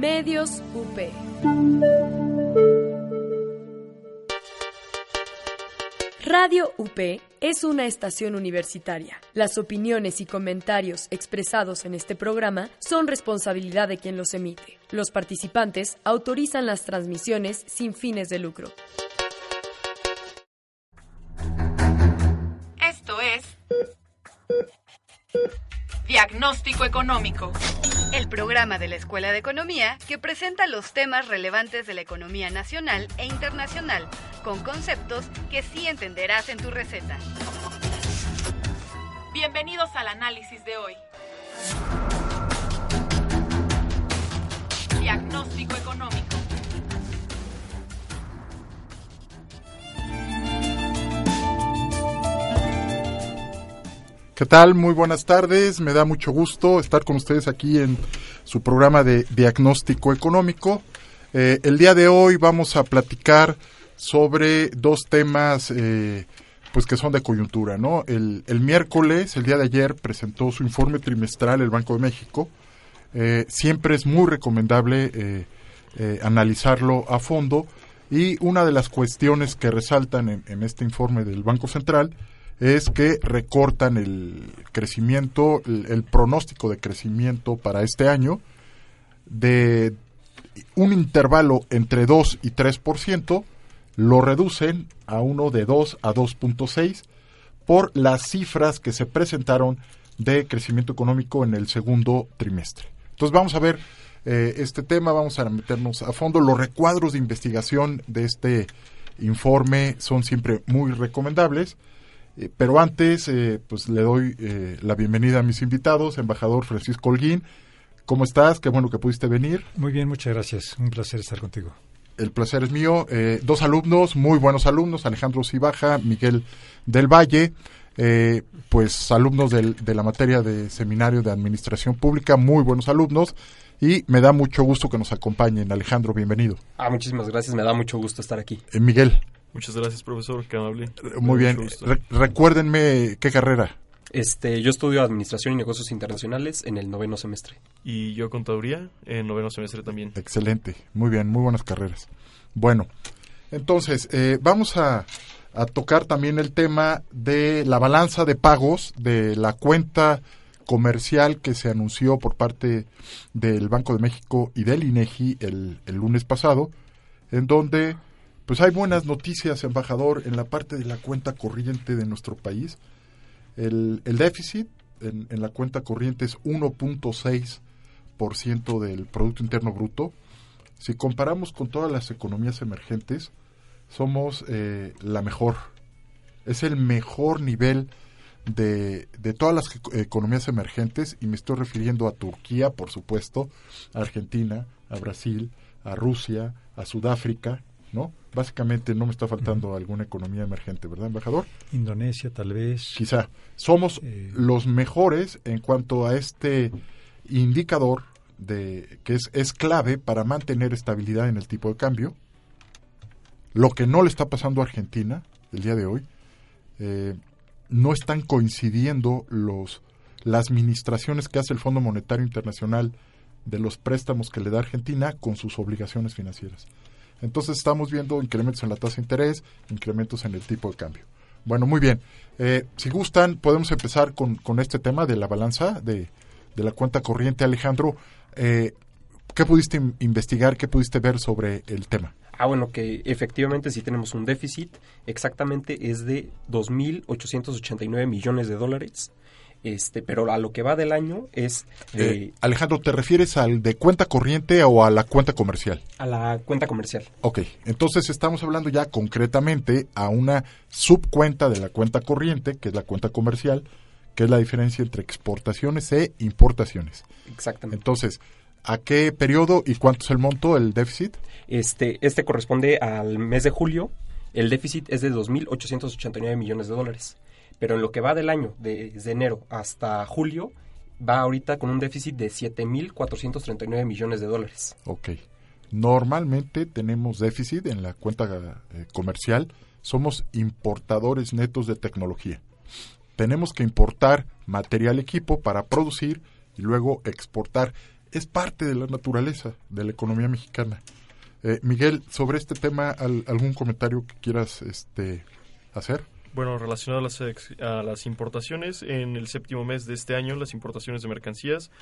Medios UP. Radio UP es una estación universitaria. Las opiniones y comentarios expresados en este programa son responsabilidad de quien los emite. Los participantes autorizan las transmisiones sin fines de lucro. Diagnóstico Económico, el programa de la Escuela de Economía que presenta los temas relevantes de la economía nacional e internacional, con conceptos que sí entenderás en tu receta. Bienvenidos al análisis de hoy. Diagnóstico ¿Qué tal? Muy buenas tardes. Me da mucho gusto estar con ustedes aquí en su programa de diagnóstico económico. Eh, el día de hoy vamos a platicar sobre dos temas eh, pues que son de coyuntura, ¿no? El, miércoles, el día de ayer, presentó su informe trimestral el Banco de México. Eh, siempre es muy recomendable analizarlo a fondo y una de las cuestiones que resaltan en, en este informe del Banco Central es que recortan el crecimiento, el, pronóstico de crecimiento para este año de un intervalo entre 2 y 3%, lo reducen a uno de 2 a 2.6 por las cifras que se presentaron de crecimiento económico en el segundo trimestre. Entonces vamos a ver eh, este tema, vamos a meternos a fondo. Los recuadros de investigación de este informe son siempre muy recomendables. Eh, pero antes, eh, pues le doy eh, la bienvenida a mis invitados, embajador Francisco Holguín. ¿Cómo estás? Qué bueno que pudiste venir. Muy bien, muchas gracias. Un placer estar contigo. El placer es mío. dos alumnos, muy buenos alumnos, Alejandro Cibaja, Miguel del Valle, pues alumnos de la materia de seminario de administración pública, muy buenos alumnos. Y me da mucho gusto que nos acompañen. Alejandro, bienvenido. Ah, muchísimas gracias. Me da mucho gusto estar aquí. Miguel. Muchas gracias, profesor, qué amable. Muy bien. recuérdenme qué carrera. Este, yo estudio Administración y Negocios Internacionales en el noveno semestre. Y yo Contaduría en noveno semestre también. Excelente, muy bien, muy buenas carreras. Bueno, entonces, eh, vamos a, a tocar también el tema de la balanza de pagos de la cuenta comercial que se anunció por parte del Banco de México y del INEGI el, el lunes pasado, en donde pues hay buenas noticias, embajador, en la parte de la cuenta corriente de nuestro país. El, déficit en, la cuenta corriente es 1.6% del Producto Interno Bruto. Si comparamos con todas las economías emergentes, somos eh, la mejor. Es el mejor nivel de, de, todas las economías emergentes y me estoy refiriendo a Turquía, por supuesto, a Argentina, a Brasil, a Rusia, a Sudáfrica, ¿no? Básicamente no me está faltando alguna economía emergente, ¿verdad, embajador? Indonesia, tal vez. Quizá. Somos eh, los mejores en cuanto a este indicador de que es, es clave para mantener estabilidad en el tipo de cambio. Lo que no le está pasando a Argentina el día de hoy, eh, no están coincidiendo los las administraciones que hace el Fondo Monetario Internacional de los préstamos que le da Argentina con sus obligaciones financieras. Entonces estamos viendo incrementos en la tasa de interés, incrementos en el tipo de cambio. Bueno, muy bien. Eh, si gustan, podemos empezar con, con, este tema de la balanza de, de la cuenta corriente. Alejandro, eh, ¿qué pudiste investigar, qué pudiste ver sobre el tema? Ah, bueno, que efectivamente si tenemos un déficit, exactamente es de 2.889 millones de dólares este, pero a lo que va del año es eh, Alejandro, ¿te refieres al de cuenta corriente o a la cuenta comercial? A la cuenta comercial. Ok, entonces estamos hablando ya concretamente a una subcuenta de la cuenta corriente, que es la cuenta comercial, que es la diferencia entre exportaciones e importaciones. Exactamente. Entonces, ¿a qué periodo y cuánto es el monto, el déficit? Este, este corresponde al mes de julio. El déficit es de 2.889 millones de dólares pero en lo que va del año, desde enero hasta julio, va ahorita con un déficit de 7.439 millones de dólares. Ok. Normalmente tenemos déficit en la cuenta eh, comercial. Somos importadores netos de tecnología. Tenemos que importar material equipo para producir y luego exportar es parte de la naturaleza de la economía mexicana. Eh, Miguel, sobre este tema, al- ¿algún comentario que quieras este, hacer? Bueno, relacionado a las, a las importaciones, en el séptimo mes de este año, las importaciones de mercancías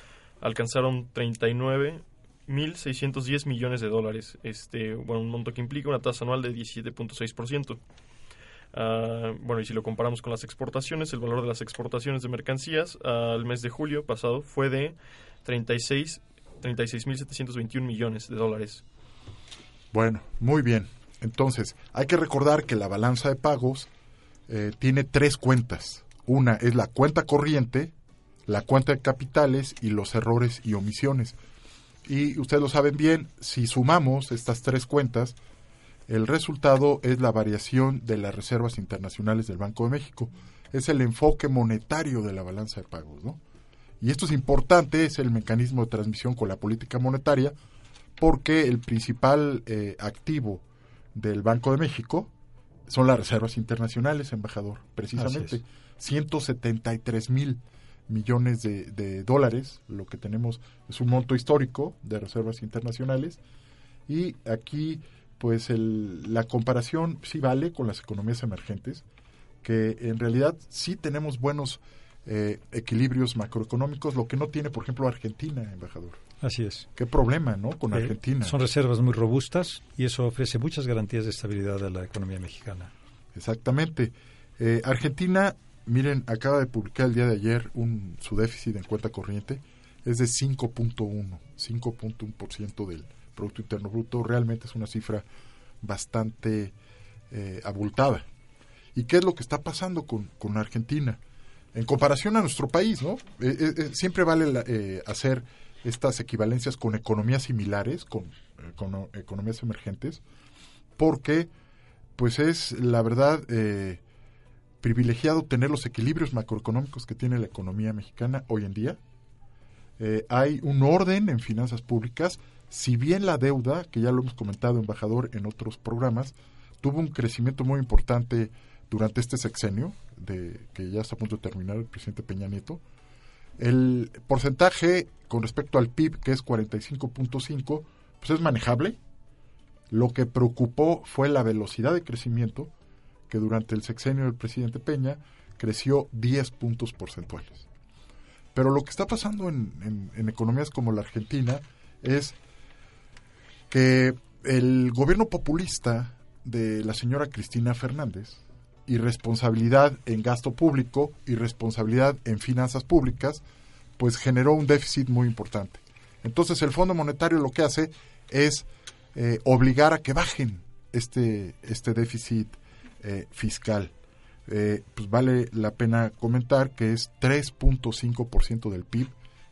alcanzaron 39.610 millones de dólares. Este, bueno, un monto que implica una tasa anual de 17.6%. Ah, bueno, y si lo comparamos con las exportaciones, el valor de las exportaciones de mercancías al mes de julio pasado fue de 36 36.721 millones de dólares. Bueno, muy bien. Entonces, hay que recordar que la balanza de pagos eh, tiene tres cuentas. Una es la cuenta corriente, la cuenta de capitales y los errores y omisiones. Y ustedes lo saben bien, si sumamos estas tres cuentas, el resultado es la variación de las reservas internacionales del Banco de México. Es el enfoque monetario de la balanza de pagos, ¿no? Y esto es importante, es el mecanismo de transmisión con la política monetaria, porque el principal eh, activo del Banco de México son las reservas internacionales, embajador, precisamente. Así 173 mil millones de, de dólares, lo que tenemos es un monto histórico de reservas internacionales. Y aquí, pues, el- la comparación sí vale con las economías emergentes, que en realidad sí tenemos buenos eh, equilibrios macroeconómicos, lo que no tiene, por ejemplo, Argentina, embajador. Así es. Qué problema, ¿no? Con Eh, Argentina. son reservas muy robustas y eso ofrece muchas garantías de estabilidad a la economía mexicana. Exactamente. Eh, Argentina, miren, acaba de publicar el día de ayer un, su déficit en cuenta corriente, es de 5.1, 5.1% del Producto Interno Bruto. Realmente es una cifra bastante eh, abultada. ¿Y qué es lo que está pasando con, con Argentina? En comparación a nuestro país, ¿no? Siempre vale la- eh, hacer estas equivalencias con economías similares, con, eh, o- economías emergentes, porque pues es la verdad eh, privilegiado tener los equilibrios macroeconómicos que tiene la economía mexicana hoy en día. Eh, hay un orden en finanzas públicas, si bien la deuda, que ya lo hemos comentado, embajador, en otros programas, tuvo un crecimiento muy importante durante este sexenio, de, que ya está a punto de terminar el presidente Peña Nieto, el porcentaje con respecto al PIB, que es 45.5, pues es manejable. Lo que preocupó fue la velocidad de crecimiento, que durante el sexenio del presidente Peña creció 10 puntos porcentuales. Pero lo que está pasando en, en- en economías como la Argentina es que el gobierno populista de la señora Cristina Fernández, irresponsabilidad en gasto público, irresponsabilidad en finanzas públicas, pues generó un déficit muy importante. Entonces el Fondo Monetario lo que hace es eh, obligar a que bajen este, este déficit eh, fiscal. Eh, pues vale la pena comentar que es 3.5% del PIB,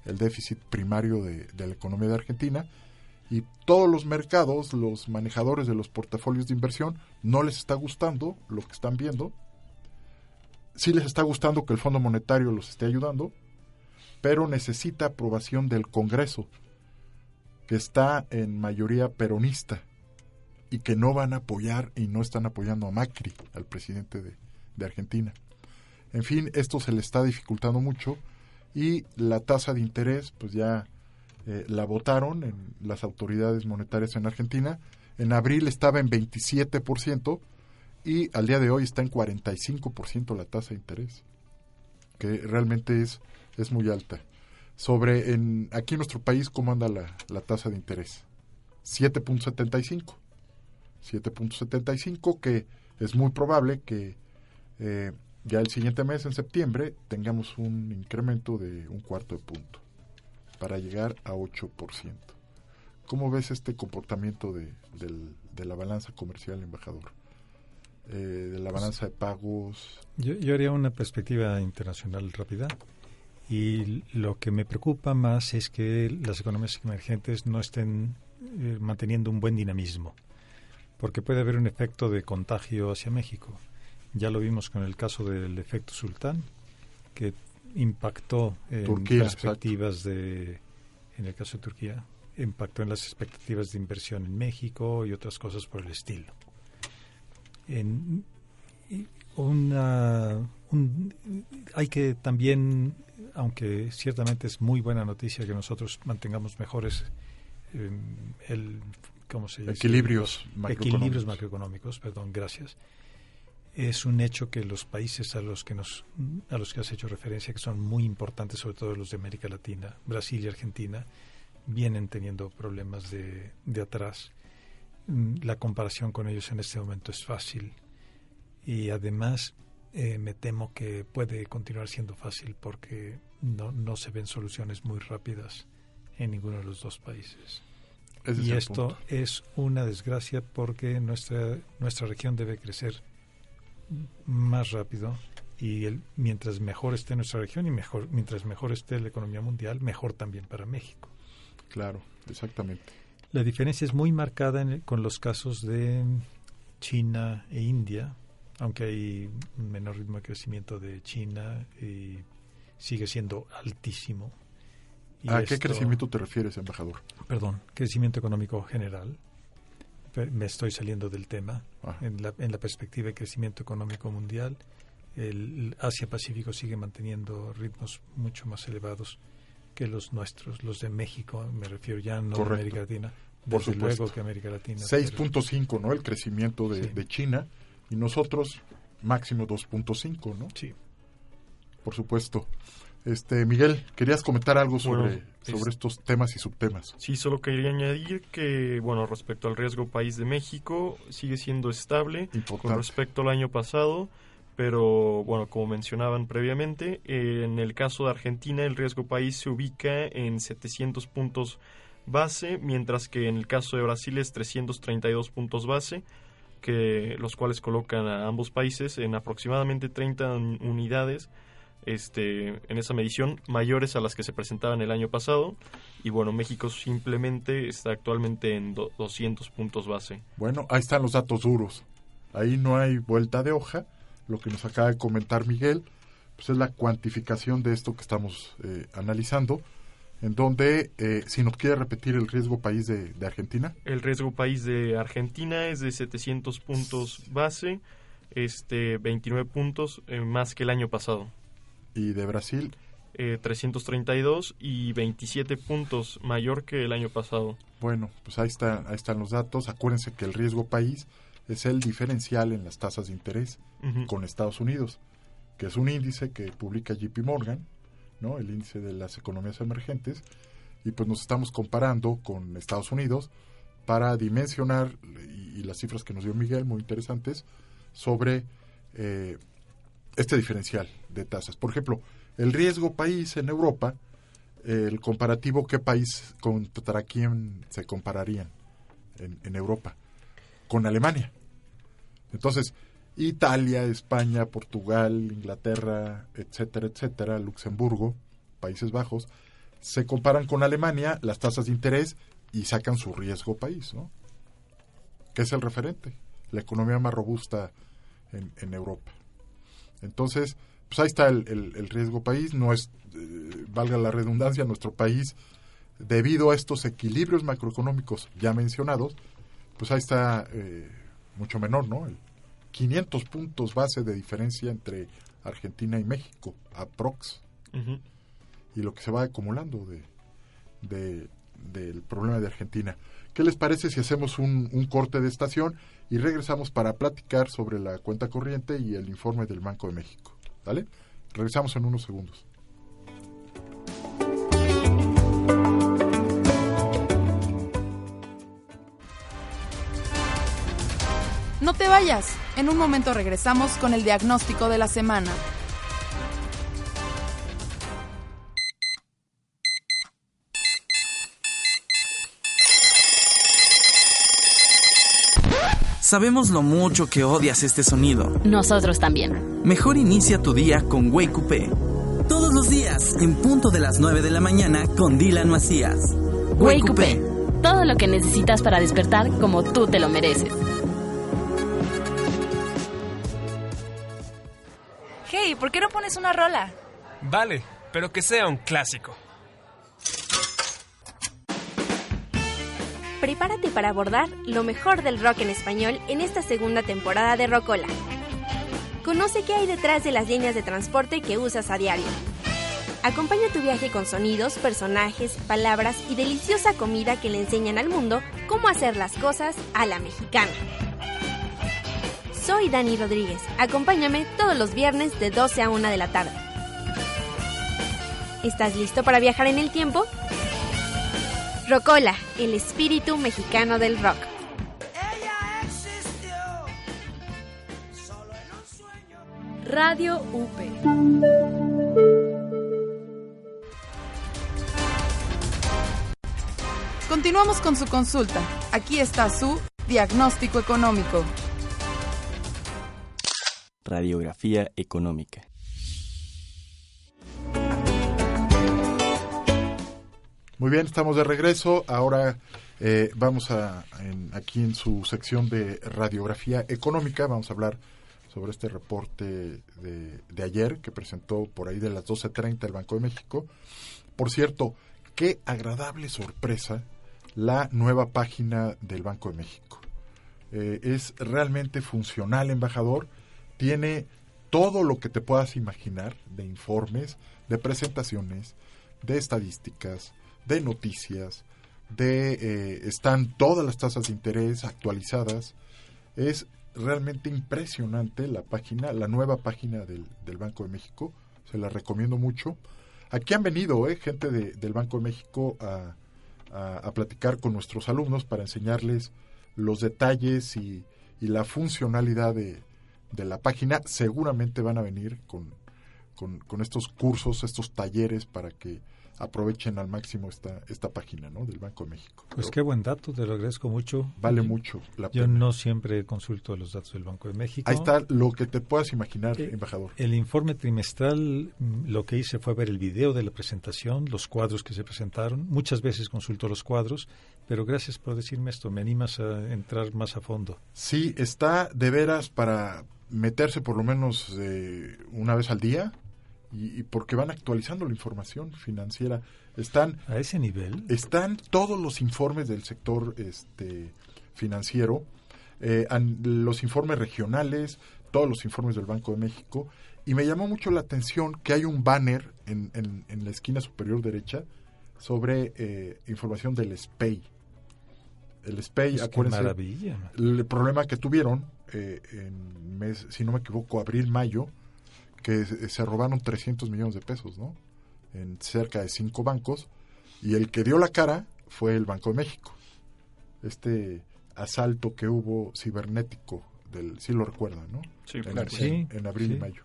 el déficit primario de, de la economía de Argentina, y todos los mercados, los manejadores de los portafolios de inversión, no les está gustando lo que están viendo. Sí les está gustando que el Fondo Monetario los esté ayudando, pero necesita aprobación del Congreso, que está en mayoría peronista y que no van a apoyar y no están apoyando a Macri, al presidente de, de Argentina. En fin, esto se le está dificultando mucho y la tasa de interés, pues ya eh, la votaron en las autoridades monetarias en Argentina. En abril estaba en 27% y al día de hoy está en 45% la tasa de interés, que realmente es, es muy alta. Sobre en, aquí en nuestro país, ¿cómo anda la, la tasa de interés? 7.75. 7.75, que es muy probable que eh, ya el siguiente mes, en septiembre, tengamos un incremento de un cuarto de punto para llegar a 8%. ¿Cómo ves este comportamiento de, del- de la balanza comercial, embajador? Eh, de la balanza de pagos. Yo, yo haría una perspectiva internacional rápida y lo que me preocupa más es que las economías emergentes no estén eh, manteniendo un buen dinamismo, porque puede haber un efecto de contagio hacia México. Ya lo vimos con el caso del efecto sultán, que impactó en Turquía, perspectivas de, en el caso de Turquía, impactó en las expectativas de inversión en México y otras cosas por el estilo. En, una, un- hay que también, aunque ciertamente es muy buena noticia que nosotros mantengamos mejores eh, el, ¿cómo se dice? Equilibrios macroeconómicos. equilibrios macroeconómicos, perdón, gracias. Es un hecho que los países a los que nos a los que has hecho referencia que son muy importantes, sobre todo los de América Latina, Brasil y Argentina, vienen teniendo problemas de, de atrás. Mm, La comparación con ellos en este momento es fácil y además eh, me temo que puede continuar siendo fácil porque no, no se ven soluciones muy rápidas en ninguno de los dos países. Ese y esto punto. es una desgracia porque nuestra, nuestra región debe crecer más rápido y el, mientras mejor esté nuestra región y mejor mientras mejor esté la economía mundial, mejor también para México. Claro, exactamente. La diferencia es muy marcada en el- con los casos de China e India, aunque hay un menor ritmo de crecimiento de China y sigue siendo altísimo. Y ¿A qué crecimiento te refieres, embajador? Perdón, crecimiento económico general. Me estoy saliendo del tema. Ah. En la, en la perspectiva de crecimiento económico mundial, el Asia-Pacífico sigue manteniendo ritmos mucho más elevados que los nuestros, los de México, me refiero ya no de Correcto. América Latina, Por desde supuesto. luego que América Latina. pero- 6.5, ¿no? El crecimiento de, Sí. de China y nosotros máximo 2.5, ¿no? Sí. Por supuesto. Este, Miguel, querías comentar algo sobre, Bueno, sobre es- estos temas y subtemas. Sí, solo quería añadir que, bueno, respecto al riesgo país de México, sigue siendo estable con respecto al año pasado, pero, bueno, como mencionaban previamente, eh, en el caso de Argentina el riesgo país se ubica en 700 puntos base, mientras que en el caso de Brasil es 332 puntos base, que los cuales colocan a ambos países en aproximadamente 30 un- unidades este, en esa medición mayores a las que se presentaban el año pasado y bueno, México simplemente está actualmente en do- 200 puntos base. Bueno, ahí están los datos duros. Ahí no hay vuelta de hoja. Lo que nos acaba de comentar Miguel, pues es la cuantificación de esto que estamos eh, analizando, en donde, eh, si nos quiere repetir el riesgo país de, de Argentina, El riesgo país de Argentina es de 700 puntos base, este 29 puntos eh, más que el año pasado. Y de Brasil, Eh, 332 y 27 puntos mayor que el año pasado. bueno, pues ahí, está, ahí están los datos. Acuérdense que el riesgo país es el diferencial en las tasas de interés con Estados Unidos, que es un índice que publica JP Morgan, ¿no? El índice de las economías emergentes y pues nos estamos comparando con Estados Unidos para dimensionar y, y las cifras que nos dio Miguel muy interesantes sobre eh, este diferencial de tasas. Por ejemplo, el riesgo país en Europa, el comparativo, ¿qué país contra quién se compararían en, Europa? Con Alemania. Entonces, Italia, España, Portugal, Inglaterra, etcétera, etcétera, Luxemburgo, Países Bajos, se comparan con Alemania las tasas de interés y sacan su riesgo país, ¿no? Que es el referente, la economía más robusta en Europa. Entonces, pues ahí está el, el- el riesgo país, no es, eh, valga la redundancia, nuestro país, debido a estos equilibrios macroeconómicos ya mencionados, pues ahí está eh, mucho menor, ¿no? El 500 puntos base de diferencia entre Argentina y México, aprox, Ujú. y lo que se va acumulando de, de- del problema de Argentina. ¿Qué les parece si hacemos un, un corte de estación y regresamos para platicar sobre la cuenta corriente y el informe del Banco de México? ¿Vale? Regresamos en unos segundos. No te vayas. En un momento regresamos con el diagnóstico de la semana. Sabemos lo mucho que odias este sonido. Nosotros también. Mejor inicia tu día con Wake Coupé. Todos los días, en punto de las 9 de la mañana, con Dylan Macías. Wake Up. Todo lo que necesitas para despertar como tú te lo mereces. Hey, ¿por qué no pones una rola? Vale, pero que sea un clásico. Prepárate para abordar lo mejor del rock en español en esta segunda temporada de Rocola. Conoce qué hay detrás de las líneas de transporte que usas a diario. Acompaña tu viaje con sonidos, personajes, palabras y deliciosa comida que le enseñan al mundo cómo hacer las cosas a la mexicana. Soy Dani Rodríguez. Acompáñame todos los viernes de 12 a 1 de la tarde. ¿Estás listo para viajar en el tiempo? Rocola, el espíritu mexicano del rock. Radio UP. Continuamos con su consulta. Aquí está su diagnóstico económico. Radiografía económica. Muy bien, estamos de regreso. Ahora eh, vamos a, aquí en su sección de radiografía económica, vamos a hablar sobre este reporte de, de ayer que presentó por ahí de las 12.30 el Banco de México. Por cierto, qué agradable sorpresa la nueva página del Banco de México. Eh, es realmente funcional, embajador. Tiene todo lo que te puedas imaginar de informes, de presentaciones, de estadísticas, de noticias, de eh, están todas las tasas de interés actualizadas. Es realmente impresionante la página, la nueva página del, del Banco de México. Se la recomiendo mucho. Aquí han venido eh, gente de, del Banco de México a, a, a, platicar con nuestros alumnos para enseñarles los detalles y, y la funcionalidad de, de, la página. Seguramente van a venir con, con, con estos cursos, estos talleres para que aprovechen al máximo esta, esta página ¿no? del Banco de México. Pues Pero qué buen dato, te lo agradezco mucho. Vale mucho la Yo pena. no siempre consulto los datos del Banco de México. Ahí está lo que te puedas imaginar, Eh, embajador. El informe trimestral, mm, lo que hice fue ver el video de la presentación, los cuadros que se presentaron. Muchas veces consulto los cuadros, pero gracias por decirme esto, me animas a entrar más a fondo. Sí, está de veras para meterse por lo menos eh, una vez al día y, y, porque van actualizando la información financiera. Están a ese nivel. Están todos los informes del sector este financiero, eh, an, los informes regionales, todos los informes del Banco de México y me llamó mucho la atención que hay un banner en, en, en la esquina superior derecha sobre eh, información del SPEI. El SPEI, pues acuérdense, maravilla. el problema que tuvieron eh, en mes, si no me equivoco, abril-mayo, que se robaron 300 millones de pesos, ¿no? En cerca de cinco bancos. Y el que dio la cara fue el Banco de México. Este asalto que hubo cibernético, del, sí lo recuerdan, ¿no? Sí, en, claro. en, Sí, en abril sí. y mayo.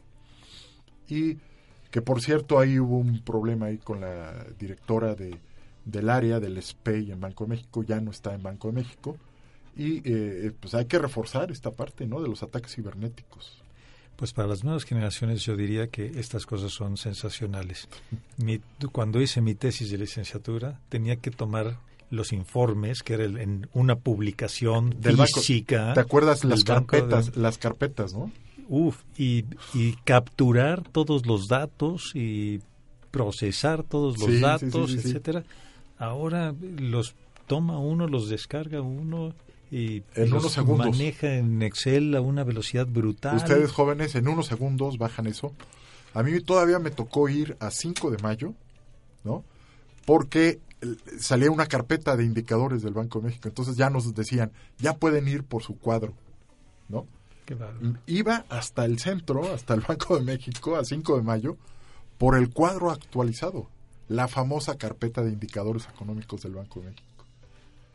Y que por cierto ahí hubo un problema ahí con la directora de, del área del SPEI en Banco de México, ya no está en Banco de México. Y eh, pues hay que reforzar esta parte, ¿no? De los ataques cibernéticos. Pues para las nuevas generaciones yo diría que estas cosas son sensacionales. Mi, cuando hice mi tesis de licenciatura tenía que tomar los informes, que era el, en una publicación Del banco. física. ¿Te acuerdas las carpetas, de- las carpetas, no? Uf, y, y capturar todos los datos y procesar todos los sí, datos, sí, sí. etcétera. Ahora los toma uno, los descarga uno y En los unos segundos. maneja en Excel a una velocidad brutal. Ustedes jóvenes en unos segundos bajan eso. A mí todavía me tocó ir a 5 de mayo, ¿no? Porque eh, salía una carpeta de indicadores del Banco de México. Entonces ya nos decían, ya pueden ir por su cuadro, ¿no? Qué. Iba hasta el centro, hasta el Banco de México, a 5 de mayo, por el cuadro actualizado, la famosa carpeta de indicadores económicos del Banco de México.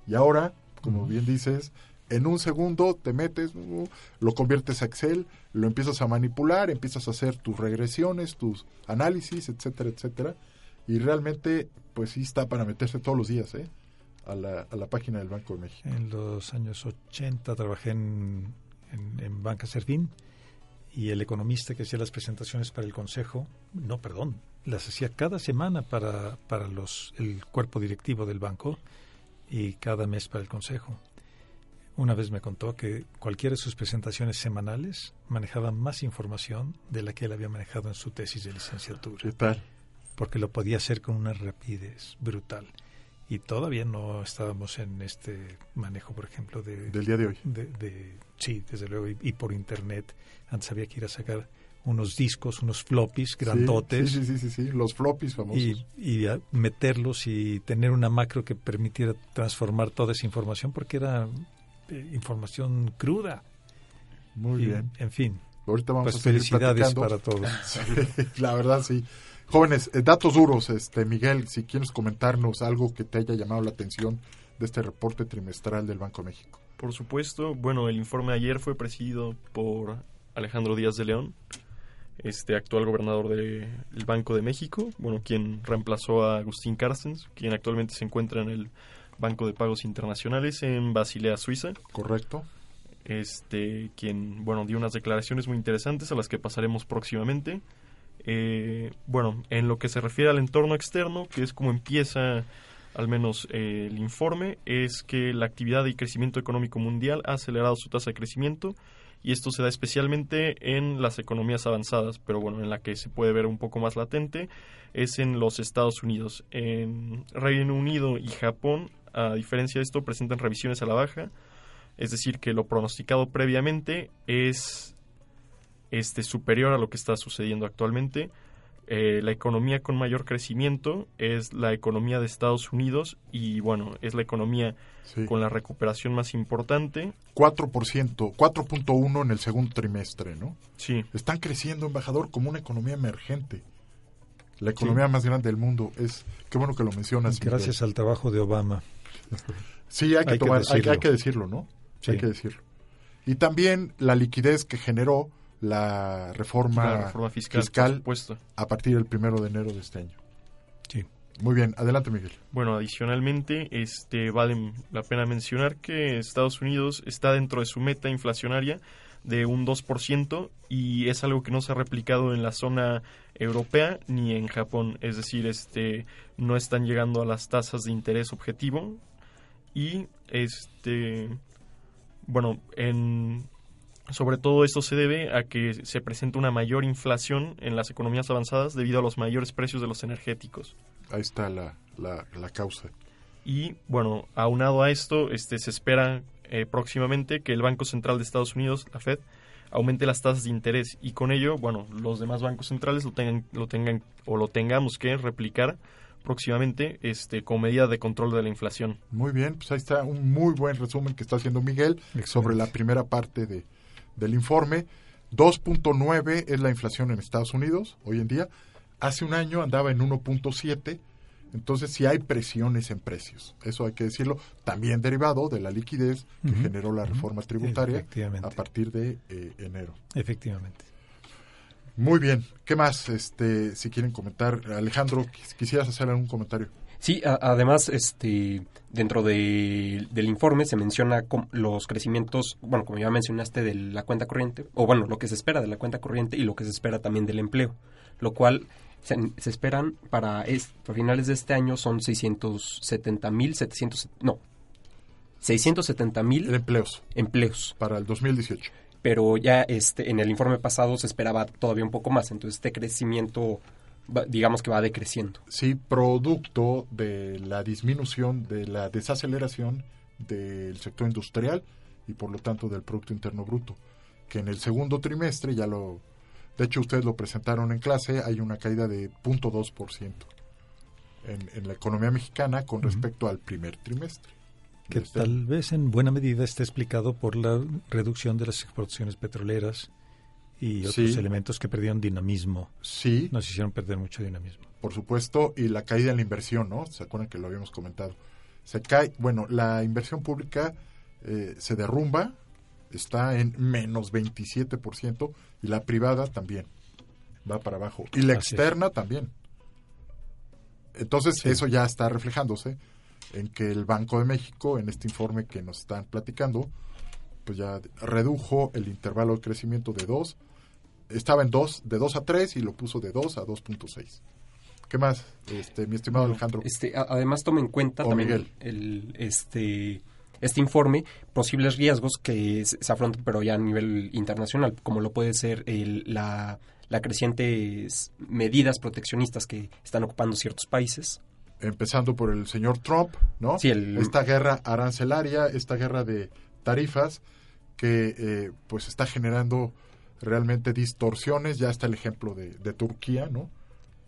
Y ahora, como bien dices, en un segundo te metes, lo conviertes a Excel, lo empiezas a manipular, empiezas a hacer tus regresiones, tus análisis, etcétera, etcétera. Y realmente, pues sí está para meterse todos los días, ¿eh? A la, a la página del Banco de México. En los años 80 trabajé en, en, en Banca Serfín y el economista que hacía las presentaciones para el consejo, no, perdón, las hacía cada semana para, para los, el cuerpo directivo del banco y cada mes para el consejo. Una vez me contó que cualquiera de sus presentaciones semanales manejaba más información de la que él había manejado en su tesis de licenciatura. ¿Qué tal? Porque lo podía hacer con una rapidez brutal. y todavía no estábamos en este manejo, por ejemplo, de... Del día de hoy. De, de- sí, desde luego, y, y por internet. Antes había que ir a sacar unos discos, unos floppies grandotes. Sí, sí, sí, sí, sí, los floppies famosos. y, y a- meterlos y tener una macro que permitiera transformar toda esa información porque era eh, información cruda. Muy Y, bien. En fin. Ahorita vamos pues a seguir felicidades platicando. para todos. Sí, la verdad, sí. Jóvenes, eh, datos duros, este Miguel, si quieres comentarnos algo que te haya llamado la atención de este reporte trimestral del Banco de México. Por supuesto, bueno, el informe de ayer fue presidido por Alejandro Díaz de León, este actual gobernador del Banco de México, bueno, quien reemplazó a Agustín Carstens, quien actualmente se encuentra en el Banco de Pagos Internacionales en Basilea, Suiza. Correcto. Este, quien, bueno, dio unas declaraciones muy interesantes a las que pasaremos próximamente. Eh, bueno, en lo que se refiere al entorno externo, que es como empieza al menos eh, el informe, es que la actividad y crecimiento económico mundial ha acelerado su tasa de crecimiento y esto se da especialmente en las economías avanzadas, pero bueno, en la que se puede ver un poco más latente es en los Estados Unidos. En Reino Unido y Japón, a diferencia de esto, presentan revisiones a la baja, es decir, que lo pronosticado previamente es este superior a lo que está sucediendo actualmente. Eh, la economía con mayor crecimiento es la economía de Estados Unidos y bueno, es la economía Sí. con la recuperación más importante. 4%, 4.1 en el segundo trimestre, ¿no? Sí. Están creciendo, embajador, como una economía emergente. La economía más grande del mundo. Es Qué bueno que lo mencionas. Gracias al trabajo de Obama. Sí, hay que, Hay que tomar, hay, decirlo. hay que decirlo, ¿no? Sí. Hay que decirlo. Y también la liquidez que generó la reforma, La reforma fiscal, supuesto. a partir del primero de enero de este año. Sí. Muy bien, adelante Miguel. Bueno, adicionalmente, este vale la pena mencionar que Estados Unidos está dentro de su meta inflacionaria de un 2% y es algo que no se ha replicado en la zona europea ni en Japón, es decir, este no están llegando a las tasas de interés objetivo y este bueno, en sobre todo esto se debe a que se presenta una mayor inflación en las economías avanzadas debido a los mayores precios de los energéticos. Ahí está la, la, la causa. Y bueno, aunado a esto, este, se espera eh, próximamente que el Banco Central de Estados Unidos, la Fed, aumente las tasas de interés y con ello, bueno, los demás bancos centrales lo tengan, lo tengan o lo tengamos que replicar próximamente este, como medida de control de la inflación. Muy bien, pues ahí está un muy buen resumen que está haciendo Miguel sobre la primera parte de, del informe. 2.9 es la inflación en Estados Unidos hoy en día. Hace un año andaba en 1.7. Entonces sí hay presiones en precios. Eso hay que decirlo. También derivado de la liquidez que generó la reforma tributaria a partir de eh, enero. Efectivamente. Muy bien. ¿Qué más? Este, si quieren comentar, Alejandro, quis- quisieras hacer algún comentario. Sí, a- además, este, dentro de- del informe se menciona los crecimientos, bueno, como ya mencionaste, de la cuenta corriente, o bueno, lo que se espera de la cuenta corriente y lo que se espera también del empleo, lo cual se, se esperan para, para finales de este año son 670 mil, 700, no, 670 mil empleos. empleos. Para el 2018. Pero ya este, en el informe pasado se esperaba todavía un poco más, entonces este crecimiento, va- digamos que va decreciendo. Sí, producto de la disminución, de la desaceleración del sector industrial y por lo tanto del Producto Interno Bruto, que en el segundo trimestre ya lo, de hecho ustedes lo presentaron en clase, hay una caída de 0.2% en, en la economía mexicana con respecto al primer trimestre. Que tal vez en buena medida esté explicado por la reducción de las exportaciones petroleras y otros Sí. elementos que perdieron dinamismo. Sí. Nos hicieron perder mucho dinamismo. por supuesto, y la caída en la inversión, ¿no? ¿Se acuerdan que lo habíamos comentado? Se cae, bueno, la inversión pública eh, se derrumba, está en menos 27%, y la privada también va para abajo. Y la Así es. externa también. Entonces, Sí. eso ya está reflejándose en que el Banco de México, en este informe que nos están platicando, pues ya redujo el intervalo de crecimiento de 2, estaba en 2, de 2 a 3 y lo puso de 2 a 2.6. ¿Qué más, este, mi estimado Alejandro? Este, además toma en cuenta O también Miguel. el, este, este informe posibles riesgos que se, se afrontan pero ya a nivel internacional, como lo puede ser el- la, la crecientes medidas proteccionistas que están ocupando ciertos países empezando por el señor Trump, ¿no? Sí, el- Esta guerra arancelaria, esta guerra de tarifas que eh, pues está generando realmente distorsiones. Ya está el ejemplo de, Turquía, ¿no?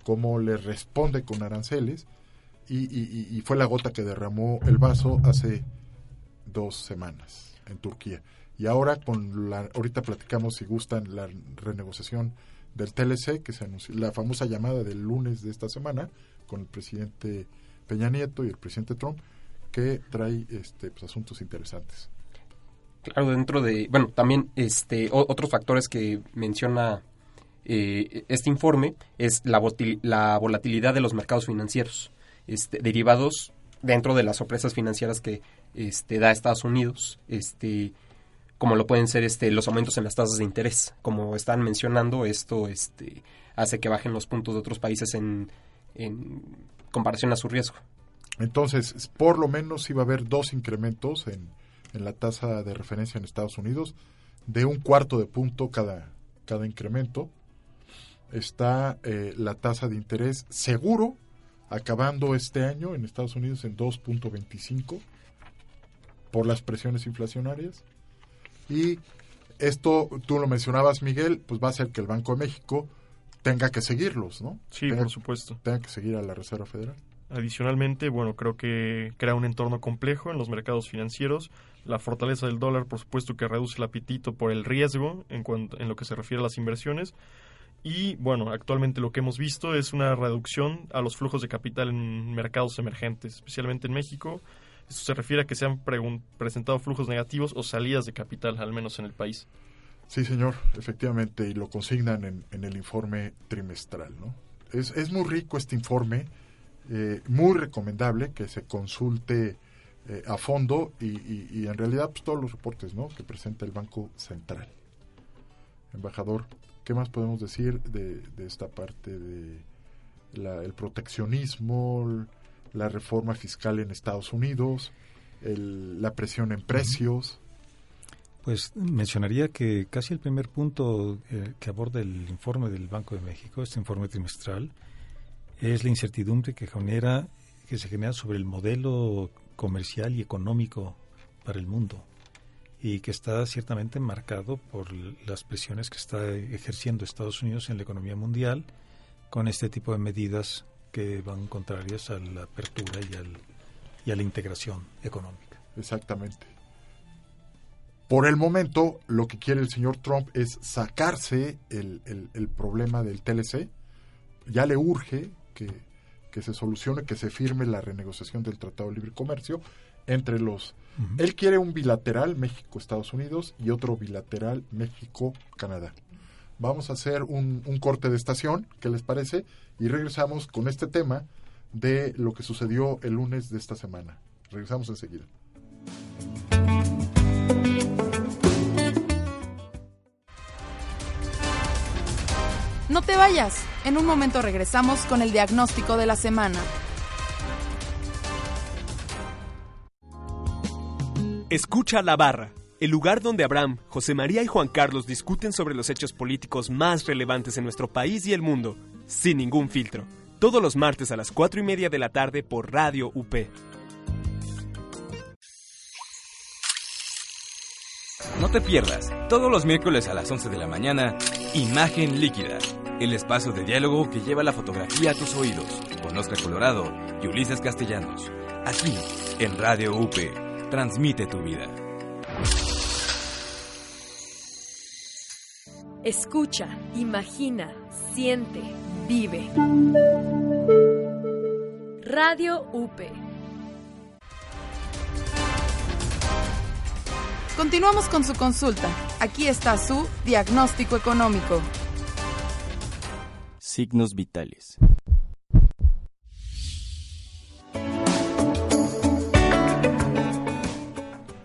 Cómo le responde con aranceles y, y- y- y fue la gota que derramó el vaso hace dos semanas en Turquía. Y ahora con la, ahorita platicamos si gustan la renegociación del TLC, que se anunció, la famosa llamada del lunes de esta semana con el presidente Peña Nieto y el presidente Trump, que trae este pues, asuntos interesantes. Claro, dentro de, bueno, también este otros factores que menciona eh, este informe es la, la volatilidad de los mercados financieros, este, derivados dentro de las sorpresas financieras que este, da Estados Unidos, este, como lo pueden ser este, los aumentos en las tasas de interés. Como están mencionando, esto este, hace que bajen los puntos de otros países en, en comparación a su riesgo. Entonces, por lo menos iba a haber dos incrementos en, en la tasa de referencia en Estados Unidos, de un cuarto de punto cada, cada incremento. Está eh, la tasa de interés seguro acabando este año en Estados Unidos en 2.25 por las presiones inflacionarias. Y esto, tú lo mencionabas, Miguel, pues va a hacer que el Banco de México tenga que seguirlos, ¿no? Sí, Tenga- por supuesto. Tenga que seguir a la Reserva Federal. Adicionalmente, bueno, creo que crea un entorno complejo en los mercados financieros. La fortaleza del dólar, por supuesto, que reduce el apetito por el riesgo en, cuanto, en lo que se refiere a las inversiones. Y bueno, actualmente lo que hemos visto es una reducción a los flujos de capital en mercados emergentes, especialmente en México. Esto se refiere a que se han presentado flujos negativos o salidas de capital, al menos en el país. Sí, señor, efectivamente, y lo consignan en, en el informe trimestral. ¿no? Es, es muy rico este informe, eh, muy recomendable que se consulte eh, a fondo y, y- y en realidad pues, todos los reportes ¿no? que presenta el Banco Central. Embajador, ¿qué más podemos decir de, de esta parte de la- el proteccionismo, la reforma fiscal en Estados Unidos, el- la presión en precios? Pues mencionaría que casi el primer punto eh, que aborda el informe del Banco de México, este informe trimestral, es la incertidumbre que genera que se genera sobre el modelo comercial y económico para el mundo y que está ciertamente marcado por las presiones que está ejerciendo Estados Unidos en la economía mundial con este tipo de medidas que van contrarias a la apertura y, al- y a la integración económica. Exactamente. Por el momento, lo que quiere el señor Trump es sacarse el problema del TLC. Ya le urge que, que se solucione, que se firme la renegociación del Tratado de Libre Comercio entre los... Él quiere un bilateral México-Estados Unidos y otro bilateral México-Canadá. Vamos a hacer un, un corte de estación, ¿qué les parece? Y regresamos con este tema de lo que sucedió el lunes de esta semana. Regresamos enseguida. No te vayas. En un momento regresamos con el diagnóstico de la semana. Escucha la barra, el lugar donde Abraham, José María y Juan Carlos discuten sobre los hechos políticos más relevantes en nuestro país y el mundo, sin ningún filtro. Todos los martes a las 4 y media de la tarde por Radio UP. No te pierdas, todos los miércoles a las 11 de la mañana, Imagen Líquida, el espacio de diálogo que lleva la fotografía a tus oídos, con Oscar Colorado y Ulises Castellanos. Aquí, en Radio UP, transmite tu vida. Escucha, imagina, siente, vive. Radio UP. Continuamos con su consulta. Aquí está su diagnóstico económico. Signos vitales.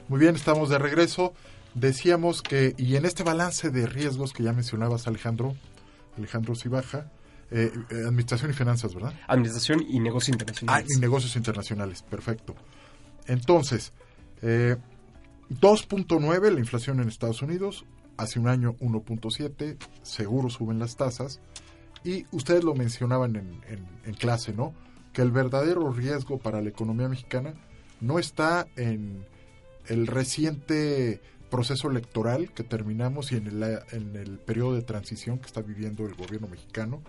Muy bien, estamos de regreso. Decíamos que, y en este balance de riesgos que ya mencionabas, Alejandro, Alejandro Cibaja, eh, eh, Administración y Finanzas, ¿verdad? Administración y negocios Ah, internacionales. y negocios internacionales, perfecto. Entonces, eh, 2.9 la inflación en Estados Unidos, hace un año 1.7, seguro suben las tasas, y ustedes lo mencionaban en, clase, ¿no? que el verdadero riesgo para la economía mexicana no está en el reciente proceso electoral que terminamos y en el, en el periodo de transición que está viviendo el gobierno mexicano,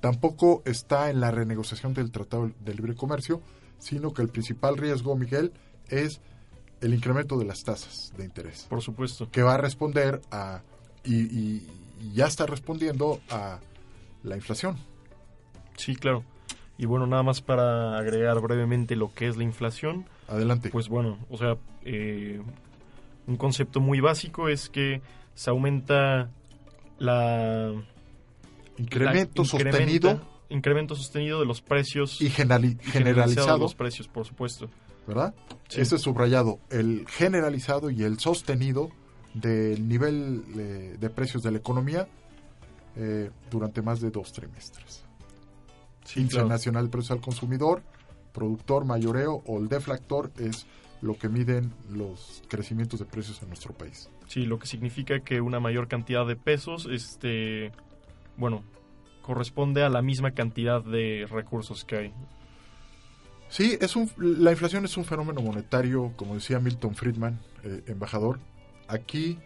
tampoco está en la renegociación del Tratado de Libre Comercio, sino que el principal riesgo, Miguel, es el incremento de las tasas de interés. Por supuesto. Que va a responder a, y, y- y ya está respondiendo a la inflación. Sí, claro. Y bueno, nada más para agregar brevemente lo que es la inflación. Adelante. Pues bueno, o sea, eh, un concepto muy básico es que se aumenta la... Incremento la- sostenido. Incremento sostenido de los precios. Y generali- y generalizado. de los precios, por supuesto. ¿Verdad? Sí. Ese es subrayado, el generalizado y el sostenido del nivel eh, de precios de la economía eh, durante más de dos trimestres. Sí, Índice claro. Nacional de Precios al Consumidor, productor, mayoreo o el deflactor es lo que miden los crecimientos de precios en nuestro país. Sí, lo que significa que una mayor cantidad de pesos, este, bueno, corresponde a la misma cantidad de recursos que hay. Sí, es un, la inflación es un fenómeno monetario, como decía Milton Friedman, eh, embajador. Aquí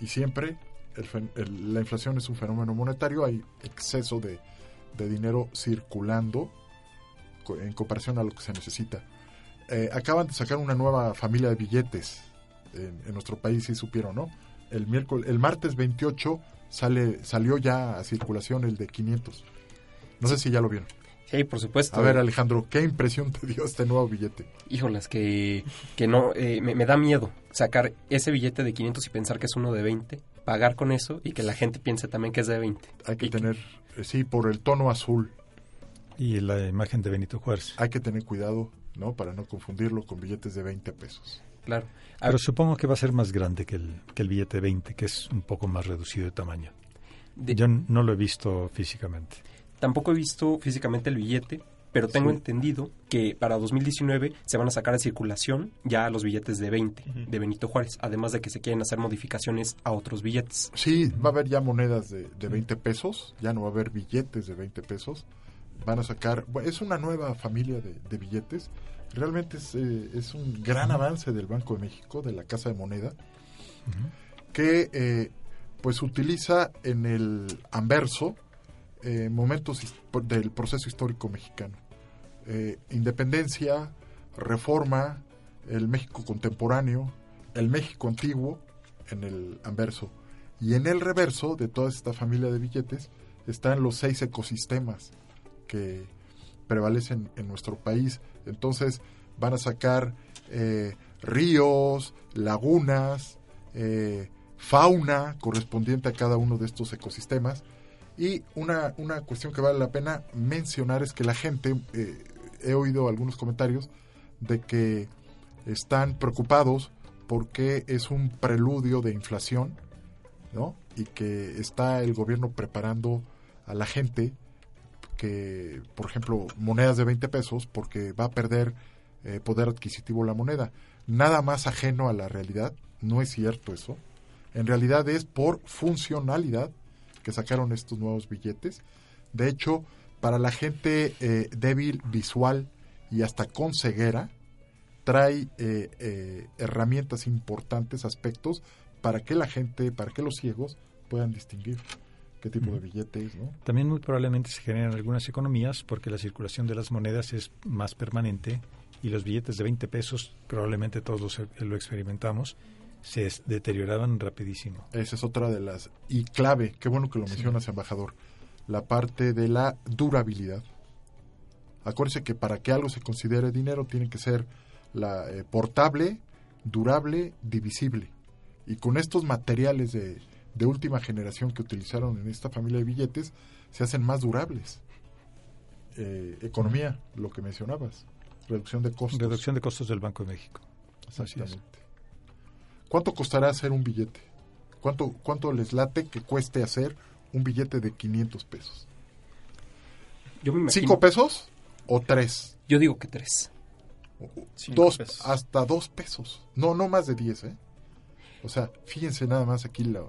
y siempre el la inflación es un fenómeno monetario, hay exceso de, de dinero circulando en comparación a lo que se necesita. Eh, acaban de sacar una nueva familia de billetes en, en nuestro país, si supieron, ¿no? El, miércoles, el martes 28 sale, salió ya a circulación el de 500. No sé si ya lo vieron. Sí, por supuesto. A ver, Alejandro, ¿qué impresión te dio este nuevo billete? Híjolas, que, que no, eh, me, me da miedo sacar ese billete de 500 y pensar que es uno de 20, pagar con eso y que la gente piense también que es de 20. Hay que tener, eh, sí, por el tono azul. Y la imagen de Benito Juárez. Hay que tener cuidado, ¿no? Para no confundirlo con billetes de 20 pesos. Claro. Pero supongo que va a ser más grande que el, que el billete 20, que es un poco más reducido de tamaño. Yo no lo he visto físicamente. Tampoco he visto físicamente el billete, pero tengo Sí. entendido que para 2019 se van a sacar a circulación ya los billetes de 20 de Benito Juárez, además de que se quieren hacer modificaciones a otros billetes. Sí, va a haber ya monedas de, de 20 pesos, ya no va a haber billetes de 20 pesos. Van a sacar, bueno, es una nueva familia de, de billetes. Realmente es, eh, es un gran avance del Banco de México, de la Casa de Moneda, que eh, pues utiliza en el anverso eh, momentos del proceso histórico mexicano. Eh, independencia, reforma, el México contemporáneo, el México antiguo en el anverso. Y en el reverso de toda esta familia de billetes están los seis ecosistemas que prevalecen en nuestro país. Entonces van a sacar eh, ríos, lagunas, eh, fauna correspondiente a cada uno de estos ecosistemas. Y una, una cuestión que vale la pena mencionar es que la gente, eh, he oído algunos comentarios de que están preocupados porque es un preludio de inflación, ¿no? Y que está el gobierno preparando a la gente que, por ejemplo, monedas de 20 pesos porque va a perder eh, poder adquisitivo la moneda. Nada más ajeno a la realidad, no es cierto eso. En realidad es por funcionalidad que sacaron estos nuevos billetes. De hecho, para la gente eh, débil visual y hasta con ceguera, trae eh, eh, herramientas importantes, aspectos, para que la gente, para que los ciegos puedan distinguir qué tipo de billetes, ¿no? También muy probablemente se generan algunas economías porque la circulación de las monedas es más permanente y los billetes de 20 pesos, probablemente todos los- lo experimentamos, se deterioraban rapidísimo. Esa es otra de las... Y clave, qué bueno que lo mencionas, embajador, la parte de la durabilidad. Acuérdese que para que algo se considere dinero tiene que ser la, eh, portable, durable, divisible. Y con estos materiales de, de última generación que utilizaron en esta familia de billetes, se hacen más durables. Eh, economía, lo que mencionabas, reducción de costos. Reducción de costos del Banco de México. Exactamente. ¿Cuánto costará hacer un billete? ¿Cuánto, ¿Cuánto les late que cueste hacer un billete de 500 pesos? Yo me imagino- ¿Cinco pesos o tres? Yo digo que tres. Cinco Dos, pesos. hasta dos pesos. No, no más de diez, ¿eh? O sea, fíjense nada más aquí la...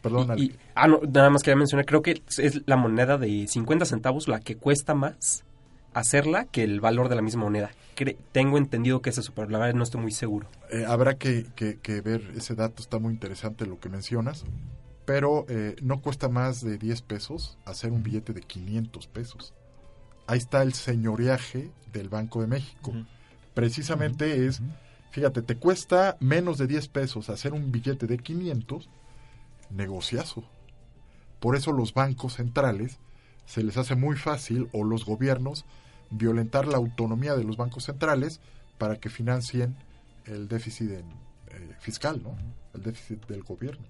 Perdón, Y- Ale. y- ah, no, nada más quería mencionar, creo que es la moneda de 50 centavos la que cuesta más hacerla que el valor de la misma moneda. Cre- tengo entendido que es eso, pero la verdad no estoy muy seguro. Eh, habrá que, que- que ver ese dato, está muy interesante lo que mencionas, pero eh, no cuesta más de 10 pesos hacer un billete de 500 pesos. Ahí está el señoreaje del Banco de México. Precisamente es, fíjate, te cuesta menos de 10 pesos hacer un billete de 500, negociazo. Por eso los bancos centrales se les hace muy fácil, o los gobiernos, violentar la autonomía de los bancos centrales para que financien el déficit en, eh, fiscal, ¿no? El déficit del gobierno.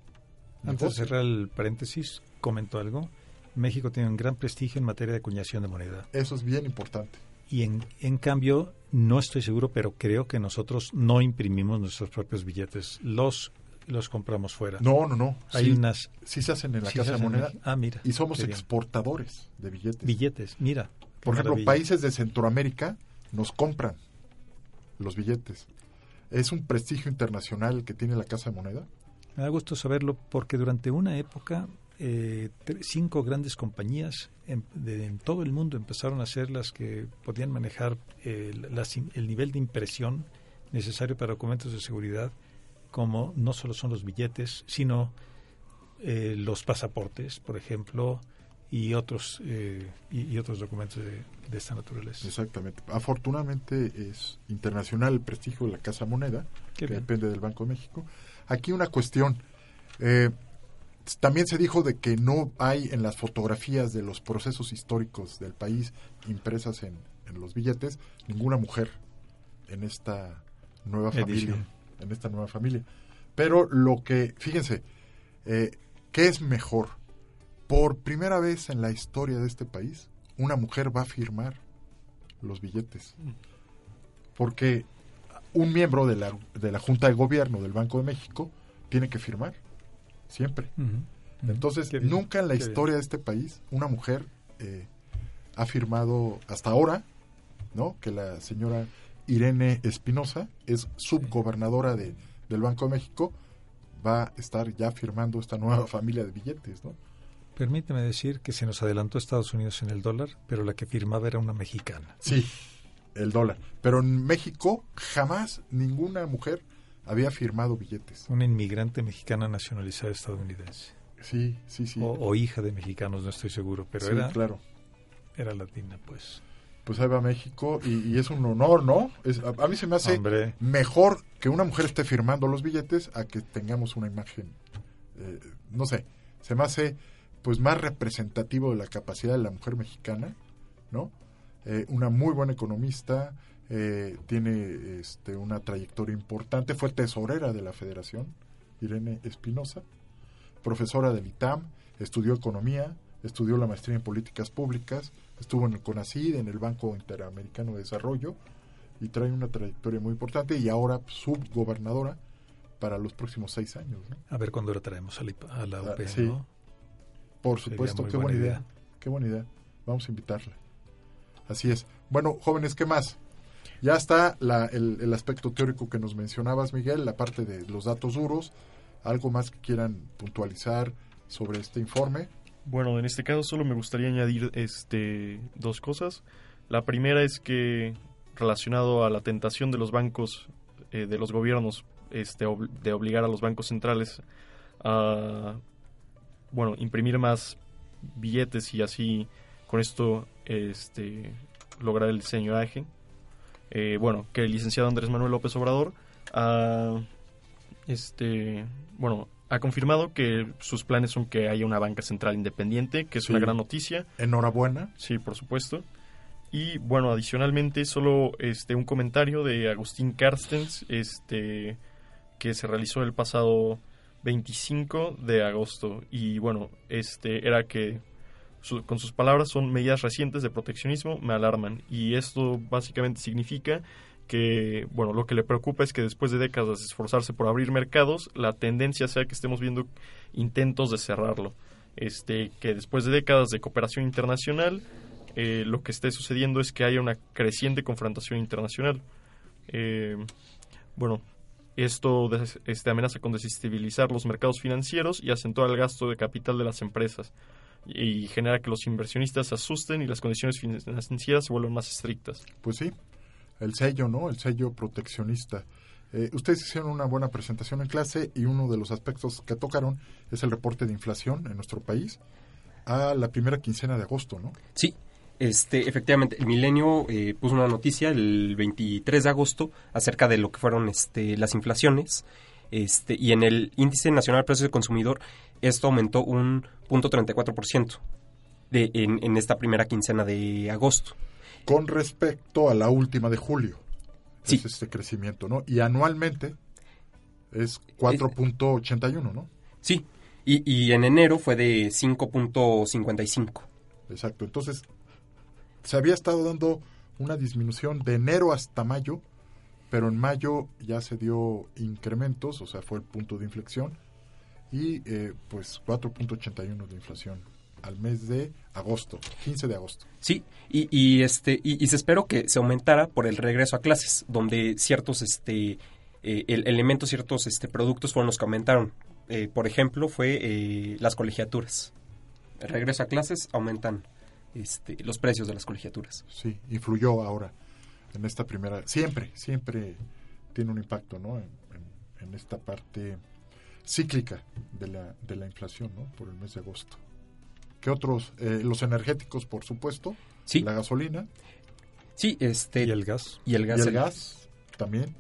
Antes de cerrar el paréntesis, comento algo. México tiene un gran prestigio en materia de acuñación de moneda. Eso es bien importante. Y en, en cambio, no estoy seguro, pero creo que nosotros no imprimimos nuestros propios billetes. Los los compramos fuera. No, no, no. Hay Sí, unas... sí se hacen en la sí Casa de en Moneda. Ah, mira. Y somos exportadores de billetes. Billetes, mira. Por ejemplo, maravilla. países de Centroamérica nos compran los billetes. Es un prestigio internacional que tiene la Casa de Moneda. Me da gusto saberlo porque durante una época eh, cinco grandes compañías en, de- en todo el mundo empezaron a ser las que podían manejar eh, las el nivel de impresión necesario para documentos de seguridad, como no solo son los billetes, sino eh, los pasaportes, por ejemplo, y otros eh, y, y otros documentos de, de esta naturaleza. Exactamente. Afortunadamente es internacional el prestigio de la Casa Moneda, Qué que bien. depende del Banco de México. Aquí una cuestión. Eh, también se dijo de que no hay en las fotografías de los procesos históricos del país impresas en, en los billetes ninguna mujer en esta nueva Edición. familia. En esta nueva familia. Pero lo que, fíjense, eh, ¿qué es mejor? Por primera vez en la historia de este país, una mujer va a firmar los billetes. Porque un miembro de la, de la Junta de Gobierno del Banco de México tiene que firmar, siempre. Entonces, bien, nunca en la bien. historia de este país una mujer eh, ha firmado hasta ahora, ¿no? Que la señora Irene Espinosa es subgobernadora de, del Banco de México, va a estar ya firmando esta nueva familia de billetes, ¿no? Permíteme decir que se nos adelantó Estados Unidos en el dólar, pero la que firmaba era una mexicana. Sí, el dólar. Pero en México jamás ninguna mujer había firmado billetes. Una inmigrante mexicana nacionalizada estadounidense. Sí, sí, sí. O, o hija de mexicanos, no estoy seguro, pero Sí, era, claro. era latina, pues. Pues ahí va México y, y es un honor, ¿no? Es- a, a mí se me hace Hombre. mejor que una mujer esté firmando los billetes a que tengamos una imagen, eh, no sé, se me hace pues más representativo de la capacidad de la mujer mexicana, ¿no? Eh, una muy buena economista, eh, tiene este, una trayectoria importante, fue tesorera de la federación, Irene Espinosa, profesora del ITAM, estudió economía, estudió la maestría en políticas públicas, estuvo en el CONACID, en el Banco Interamericano de Desarrollo, y trae una trayectoria muy importante y ahora subgobernadora para los próximos seis años. ¿no? A ver cuándo la traemos a la, la Ah, UP, sí. ¿no? Por supuesto, qué buena buena idea. idea. Qué buena idea. Vamos a invitarla. Así es. Bueno, jóvenes, ¿qué más? Ya está la- el, el aspecto teórico que nos mencionabas, Miguel, la parte de los datos duros. ¿Algo más que quieran puntualizar sobre este informe? Bueno, en este caso solo me gustaría añadir este dos cosas. La primera es que relacionado a la tentación de los bancos, eh, de los gobiernos, este, de obligar a los bancos centrales a, bueno, imprimir más billetes y así con esto, este, lograr el señoraje. Eh, bueno, que el licenciado Andrés Manuel López Obrador ha, este, bueno, ha confirmado que sus planes son que haya una banca central independiente, que es Sí. una gran noticia. Enhorabuena. Sí, por supuesto. Y bueno, adicionalmente solo este un comentario de Agustín Carstens, este que se realizó el pasado 25 de agosto y bueno, este era que su- con sus palabras son medidas recientes de proteccionismo me alarman y esto básicamente significa que bueno, lo que le preocupa es que después de décadas de esforzarse por abrir mercados, la tendencia sea que estemos viendo intentos de cerrarlo. Este, que después de décadas de cooperación internacional, eh, lo que esté sucediendo es que haya una creciente confrontación internacional. Eh, bueno, esto este, amenaza con desestabilizar los mercados financieros y acentuar el gasto de capital de las empresas. y genera que los inversionistas se asusten y las condiciones financieras se vuelvan más estrictas. Pues sí, el sello, ¿no? El sello proteccionista. Eh, ustedes hicieron una buena presentación en clase y uno de los aspectos que tocaron es el reporte de inflación en nuestro país a la primera quincena de agosto, ¿no? Sí, este, efectivamente, el Milenio eh, puso una noticia el 23 de agosto acerca de lo que fueron este, las inflaciones. Este, y en el índice nacional de precios del consumidor, esto aumentó un punto 34% de, en, en esta primera quincena de agosto. Con respecto a la última de julio. Sí. Es este crecimiento, ¿no? Y anualmente es 4.81, ¿no? Sí, y, y en enero fue de 5.55. Exacto, entonces se había estado dando una disminución de enero hasta mayo, pero en mayo ya se dio incrementos, o sea, fue el punto de inflexión, y eh, pues 4.81 de inflación al mes de agosto, 15 de agosto. Sí, y, y este y, y se esperó que se aumentara por el regreso a clases, donde ciertos este eh, el, elementos, ciertos este productos fueron los que aumentaron. Eh, por ejemplo, fue eh, las colegiaturas. El regreso a clases aumentan este, los precios de las colegiaturas. Sí, influyó ahora en esta primera. Siempre, siempre tiene un impacto, ¿no? En, en, en esta parte cíclica de la, de la inflación, ¿no? Por el mes de agosto. ¿Qué otros? Eh, los energéticos, por supuesto. Sí. La gasolina. Sí, este. Y el gas. Y el gas. Y el gas también.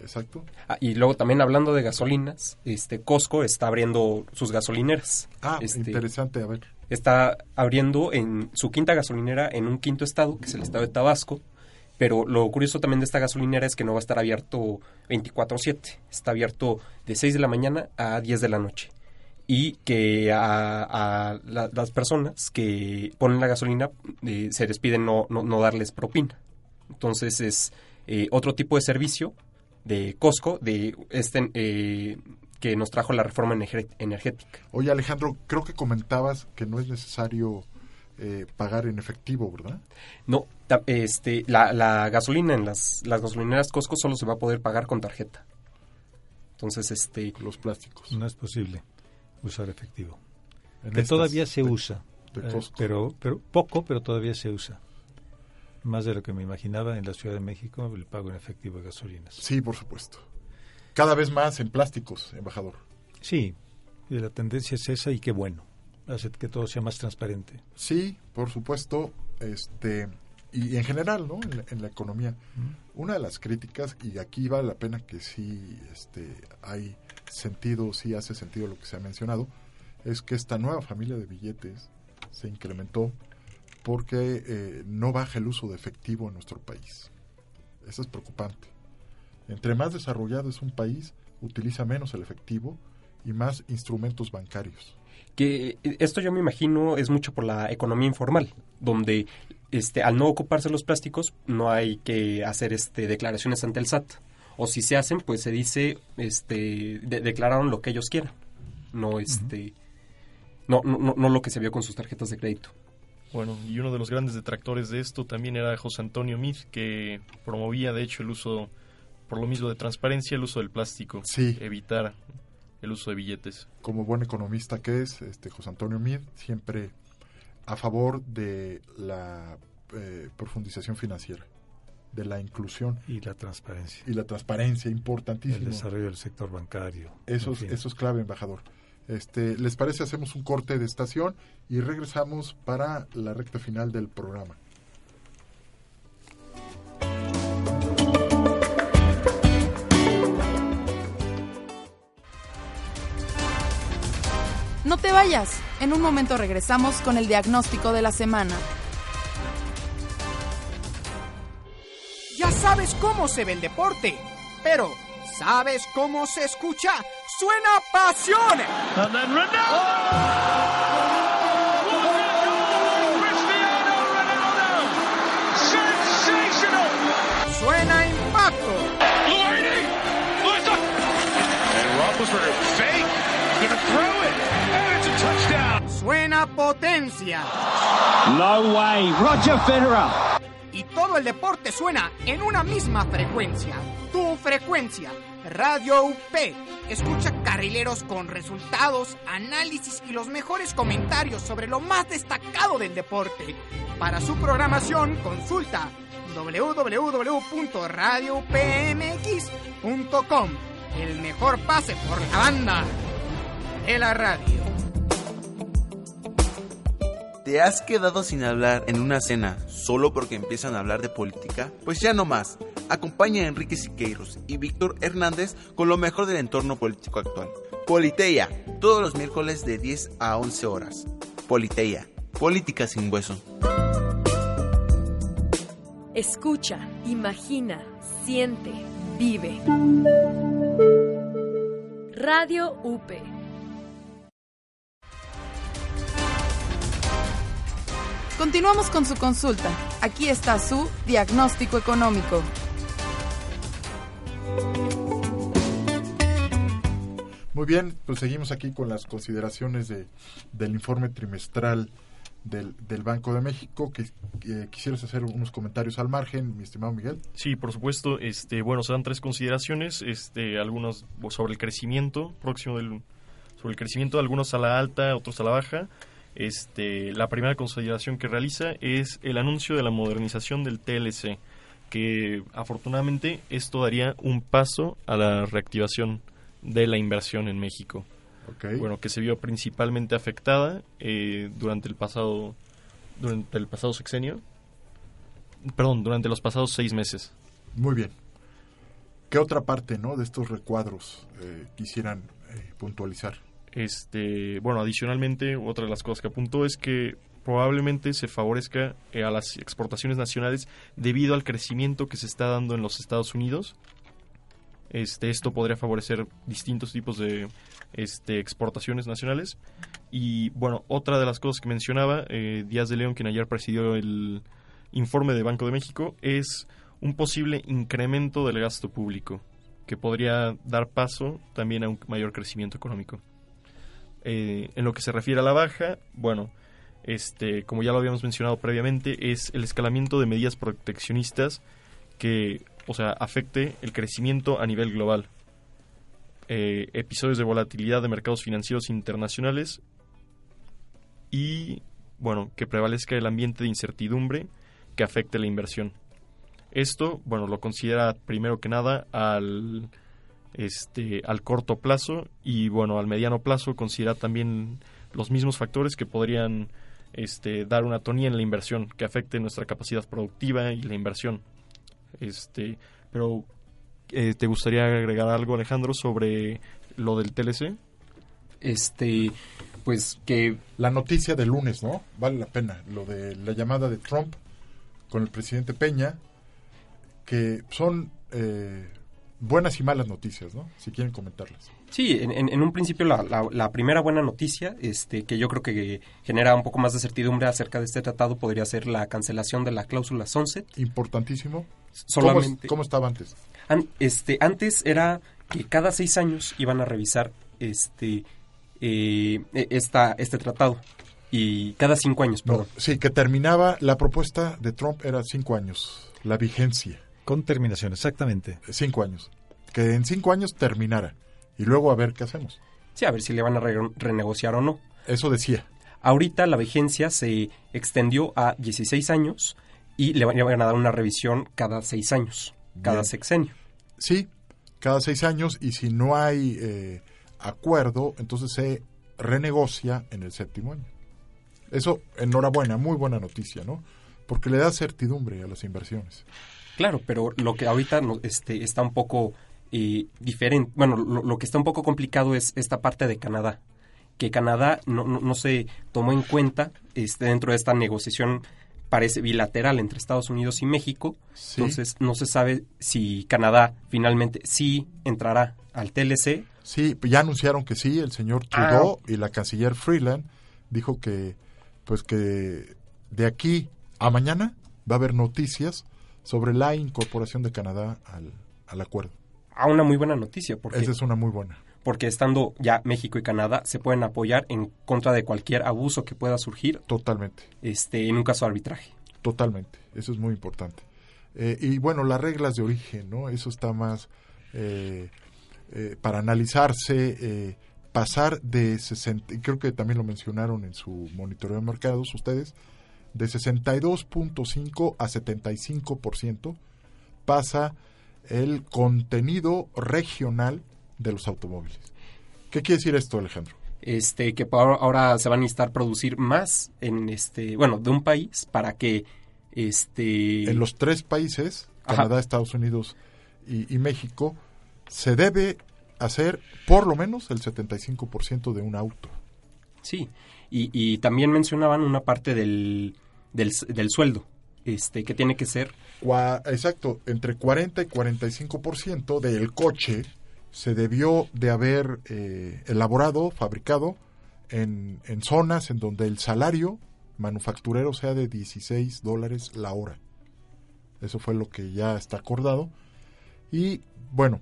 Exacto. Ah, y luego también hablando de gasolinas, este Costco está abriendo sus gasolineras. Ah, este, interesante, a ver. Está abriendo en su quinta gasolinera en un quinto estado, que es el estado de Tabasco. Pero lo curioso también de esta gasolinera es que no va a estar abierto 24/7. Está abierto de 6 de la mañana a 10 de la noche. Y que a, a la, las personas que ponen la gasolina eh, se les pide no, no, no darles propina. Entonces es eh, otro tipo de servicio de Costco de este eh, que nos trajo la reforma energética. Oye Alejandro, creo que comentabas que no es necesario eh, pagar en efectivo, ¿verdad? No, este, la, la gasolina en las, las gasolineras Costco solo se va a poder pagar con tarjeta. Entonces, este... Los plásticos. No es posible usar efectivo. En que todavía se de, usa, de eh, pero, pero poco, pero todavía se usa. Más de lo que me imaginaba en la Ciudad de México, el pago en efectivo de gasolinas. Sí, por supuesto. Cada vez más en plásticos, embajador. Sí, y la tendencia es esa y qué bueno. Hace que todo sea más transparente. Sí, por supuesto. Este, y en general, ¿no? En la, en la economía. Una de las críticas, y aquí vale la pena que sí este, hay sentido, sí hace sentido lo que se ha mencionado, es que esta nueva familia de billetes se incrementó porque eh, no baja el uso de efectivo en nuestro país. Eso es preocupante. Entre más desarrollado es un país, utiliza menos el efectivo y más instrumentos bancarios. Que esto yo me imagino es mucho por la economía informal, donde este, al no ocuparse los plásticos no hay que hacer este, declaraciones ante el SAT. O si se hacen, pues se dice, este, de, declararon lo que ellos quieran. No, este, uh -huh. no, no, no lo que se vio con sus tarjetas de crédito. Bueno, y uno de los grandes detractores de esto también era José Antonio Meade, que promovía de hecho el uso, por lo mismo de transparencia, el uso del plástico. Sí. Evitar el uso de billetes. Como buen economista que es, este José Antonio Meade, siempre a favor de la eh, profundización financiera, de la inclusión. Y la transparencia. Y la transparencia, importantísimo. El desarrollo del sector bancario. Eso, es, eso es clave, embajador. Este, ¿Les parece? Hacemos un corte de estación y regresamos para la recta final del programa. No te vayas. En un momento regresamos con el diagnóstico de la semana. Sabes cómo se ve el deporte, pero ¿sabes cómo se escucha? ¡Suena pasión! ¡Suena impacto! ¡Suena potencia! No way, Roger Federer. El deporte suena en una misma frecuencia. Tu frecuencia. Radio UP. Escucha carrileros con resultados, análisis y los mejores comentarios sobre lo más destacado del deporte. Para su programación, consulta www.radioupmx.com. El mejor pase por la banda de la radio. ¿Te has quedado sin hablar en una cena solo porque empiezan a hablar de política? Pues ya no más. Acompaña a Enrique Siqueiros y Víctor Hernández con lo mejor del entorno político actual. Politeia, todos los miércoles de 10 a 11 horas. Politeia, política sin hueso. Escucha, imagina, siente, vive. Radio UP. Continuamos con su consulta. Aquí está su diagnóstico económico. Muy bien, pues seguimos aquí con las consideraciones de, del informe trimestral del, del Banco de México. Que, que quisieras hacer unos comentarios al margen, mi estimado Miguel. Sí, por supuesto. Este, bueno, se dan tres consideraciones, este, algunas sobre el crecimiento próximo del, sobre el crecimiento, algunos a la alta, otros a la baja. Este, la primera consideración que realiza es el anuncio de la modernización del TLC, que afortunadamente esto daría un paso a la reactivación de la inversión en México. Okay. Bueno, que se vio principalmente afectada eh, durante el pasado durante el pasado sexenio, perdón, durante los pasados seis meses. Muy bien. ¿Qué otra parte, no, de estos recuadros eh, quisieran eh, puntualizar? Este, bueno, adicionalmente, otra de las cosas que apuntó es que probablemente se favorezca eh, a las exportaciones nacionales debido al crecimiento que se está dando en los Estados Unidos. Este, esto podría favorecer distintos tipos de este, exportaciones nacionales. Y bueno, otra de las cosas que mencionaba eh, Díaz de León, quien ayer presidió el informe de Banco de México, es un posible incremento del gasto público que podría dar paso también a un mayor crecimiento económico. Eh, en lo que se refiere a la baja, bueno, este, como ya lo habíamos mencionado previamente, es el escalamiento de medidas proteccionistas que, o sea, afecte el crecimiento a nivel global. Eh, episodios de volatilidad de mercados financieros internacionales y, bueno, que prevalezca el ambiente de incertidumbre que afecte la inversión. Esto, bueno, lo considera primero que nada al este, al corto plazo y bueno, al mediano plazo considera también los mismos factores que podrían este, dar una tonía en la inversión, que afecte nuestra capacidad productiva y la inversión. Este, pero eh, ¿te gustaría agregar algo, Alejandro, sobre lo del TLC? Este, pues que... La noticia del lunes, ¿no? Vale la pena. Lo de la llamada de Trump con el presidente Peña, que son eh, buenas y malas noticias, ¿no? Si quieren comentarlas. Sí, en, en, un principio la, la, la, primera buena noticia, este, que yo creo que genera un poco más de certidumbre acerca de este tratado, podría ser la cancelación de la cláusula sunset. Importantísimo. Solamente, ¿Cómo, ¿Cómo, estaba antes? An, este, antes era que cada seis años iban a revisar este, eh, esta, este tratado. Y cada cinco años, perdón. No, sí, que terminaba, la propuesta de Trump era cinco años, la vigencia. Con terminación, exactamente. Cinco años. Que en cinco años terminara. Y luego a ver qué hacemos. Sí, a ver si le van a re renegociar o no. Eso decía. Ahorita la vigencia se extendió a 16 años y le van a dar una revisión cada seis años, cada Bien. sexenio. Sí, cada seis años y si no hay eh, acuerdo, entonces se renegocia en el séptimo año. Eso, enhorabuena, muy buena noticia, ¿no? Porque le da certidumbre a las inversiones. Claro, pero lo que ahorita no, este, está un poco eh, diferente, bueno, lo, lo, que está un poco complicado es esta parte de Canadá, que Canadá no, no, no se tomó en cuenta este, dentro de esta negociación parece bilateral entre Estados Unidos y México, sí. entonces no se sabe si Canadá finalmente sí entrará al TLC. Sí, ya anunciaron que sí, el señor Trudeau ah. y la canciller Freeland dijo que pues que de aquí a mañana va a haber noticias sobre la incorporación de Canadá al, al acuerdo. Ah, una muy buena noticia. Porque, Esa es una muy buena. Porque estando ya México y Canadá se pueden apoyar en contra de cualquier abuso que pueda surgir. Totalmente. Este, en un caso de arbitraje. Totalmente. Eso es muy importante. Eh, y bueno, las reglas de origen, ¿no? Eso está más... Eh, eh, para analizarse, eh, pasar de 60, y creo que también lo mencionaron en su monitoreo de mercados ustedes, de 62.5 a 75% pasa el contenido regional de los automóviles. ¿Qué quiere decir esto, Alejandro? Este, que ahora, ahora se va a necesitar producir más en este, bueno, de un país para que este En los tres países, Ajá. Canadá, Estados Unidos y, y México, se debe hacer por lo menos el 75% de un auto. Sí, y, y también mencionaban una parte del, del, del sueldo, este, que tiene que ser exacto, entre 40 y 45% del coche se debió de haber eh, elaborado, fabricado en, en zonas en donde el salario manufacturero sea de 16 dólares la hora. Eso fue lo que ya está acordado. Y bueno,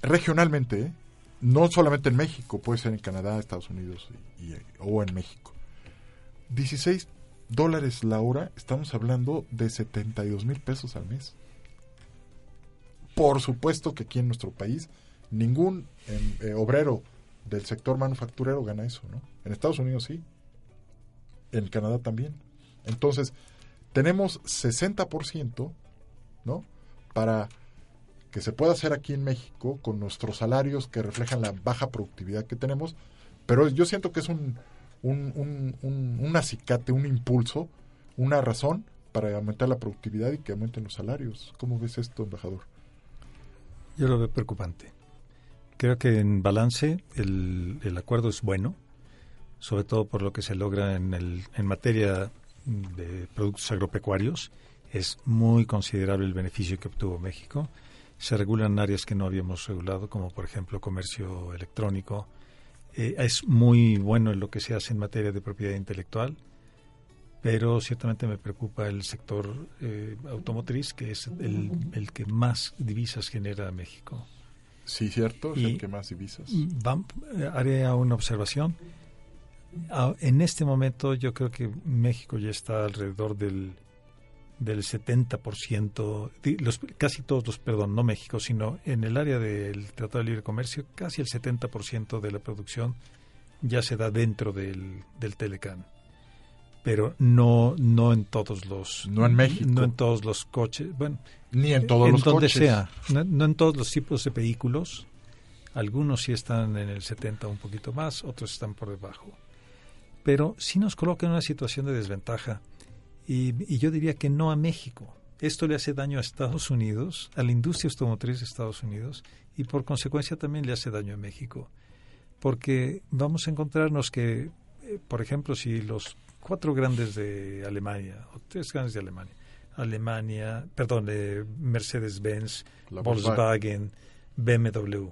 regionalmente, ¿eh? no solamente en México, puede ser en Canadá, Estados Unidos y- o en México. 16 dólares la hora, estamos hablando de 72 mil pesos al mes. Por supuesto que aquí en nuestro país ningún em, eh, obrero del sector manufacturero gana eso, ¿no? En Estados Unidos sí, en Canadá también. Entonces, tenemos 60%, ¿no? Para que se pueda hacer aquí en México con nuestros salarios que reflejan la baja productividad que tenemos, pero yo siento que es un, un, un, un, acicate, un impulso, una razón para aumentar la productividad y que aumenten los salarios. ¿Cómo ves esto, embajador? Yo lo veo preocupante. Creo que en balance el, el acuerdo es bueno, sobre todo por lo que se logra en, el, en materia de productos agropecuarios. Es muy considerable el beneficio que obtuvo México. Se regulan áreas que no habíamos regulado, como por ejemplo comercio electrónico. Eh, es muy bueno en lo que se hace en materia de propiedad intelectual, pero ciertamente me preocupa el sector eh, automotriz, que es el, el que más divisas genera a México. Sí, cierto, es Y- el que más divisas. Vam- eh, haré una observación. Ah, En este momento yo creo que México ya está alrededor del, del 70%, di- los, casi todos los, perdón, no México, sino en el área del Tratado de Libre Comercio, casi el 70% de la producción ya se da dentro del, del Telecán. Pero no, no en todos los... No en México. No en todos los coches. Bueno, Ni en todos los donde coches. sea. No, no en todos los tipos de vehículos. Algunos sí están en el 70 un poquito más, otros están por debajo. Pero sí nos coloca en una situación de desventaja. Y, y yo diría que no a México. Esto le hace daño a Estados Unidos, a la industria automotriz de Estados Unidos, y por consecuencia también le hace daño a México. Porque vamos a encontrarnos que, eh, por ejemplo, si los cuatro grandes de Alemania, o tres grandes de Alemania, Alemania, perdón, eh, Mercedes-Benz, Volkswagen, BMW,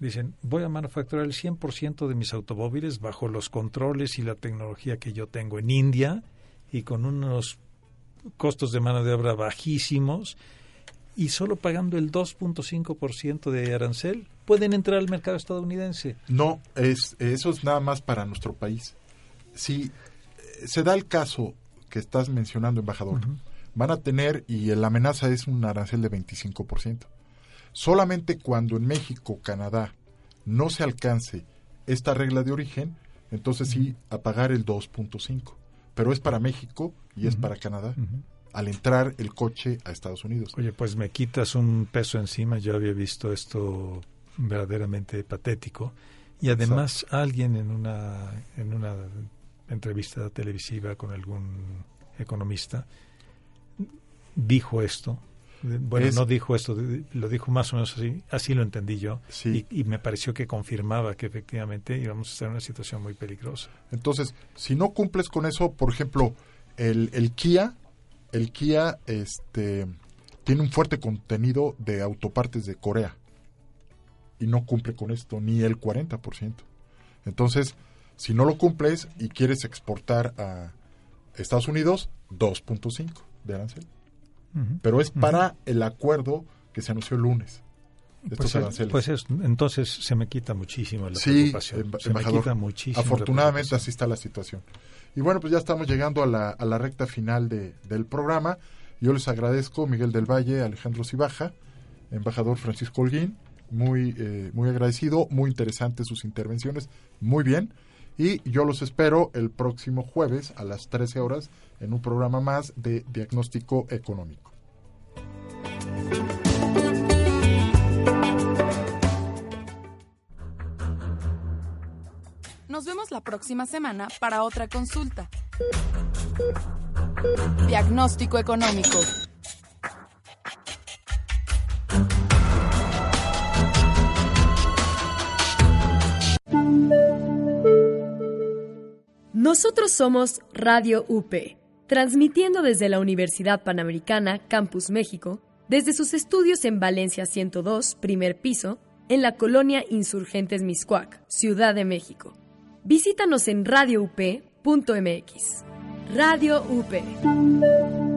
dicen, voy a manufacturar el 100% de mis automóviles bajo los controles y la tecnología que yo tengo en India y con unos costos de mano de obra bajísimos y solo pagando el 2.5% de arancel pueden entrar al mercado estadounidense. No, es, eso es nada más para nuestro país. Si eh, se da el caso que estás mencionando, embajador, van a tener, y la amenaza es un arancel de 25%. Solamente cuando en México, Canadá, no se alcance esta regla de origen, entonces sí, a pagar el 2.5. Pero es para México y es Ujú. para Canadá, Ujú. al entrar el coche a Estados Unidos. Oye, pues me quitas un peso encima. Yo había visto esto verdaderamente patético. Y además alguien en una, en una entrevista televisiva con algún economista dijo esto. Bueno, Es- no dijo esto, lo dijo más o menos así, así lo entendí yo. Sí. Y, y me pareció que confirmaba que efectivamente íbamos a estar en una situación muy peligrosa. Entonces, si no cumples con eso, por ejemplo, el, el Kia, el Kia este, tiene un fuerte contenido de autopartes de Corea y no cumple con esto ni el 40%. Entonces, si no lo cumples y quieres exportar a Estados Unidos, 2.5 de arancel. Pero es para el acuerdo que se anunció el lunes. de estos Pues, aranceles. pues es- entonces se me quita muchísimo la Sí, preocupación. emba- se me embajador. quita muchísimo. Afortunadamente así está la situación. Y bueno, pues ya estamos llegando a la, a la recta final de- del programa. Yo les agradezco, Miguel del Valle, Alejandro Cibaja, embajador Francisco Holguín, muy, eh, muy agradecido, muy interesantes sus intervenciones, muy bien. Y yo los espero el próximo jueves a las 13 horas en un programa más de diagnóstico económico. Nos vemos la próxima semana para otra consulta. Diagnóstico económico. Nosotros somos Radio UP, transmitiendo desde la Universidad Panamericana, Campus México, desde sus estudios en Valencia 102, primer piso, en la colonia Insurgentes Miscuac, Ciudad de México. Visítanos en radioup.mx. Radio UP.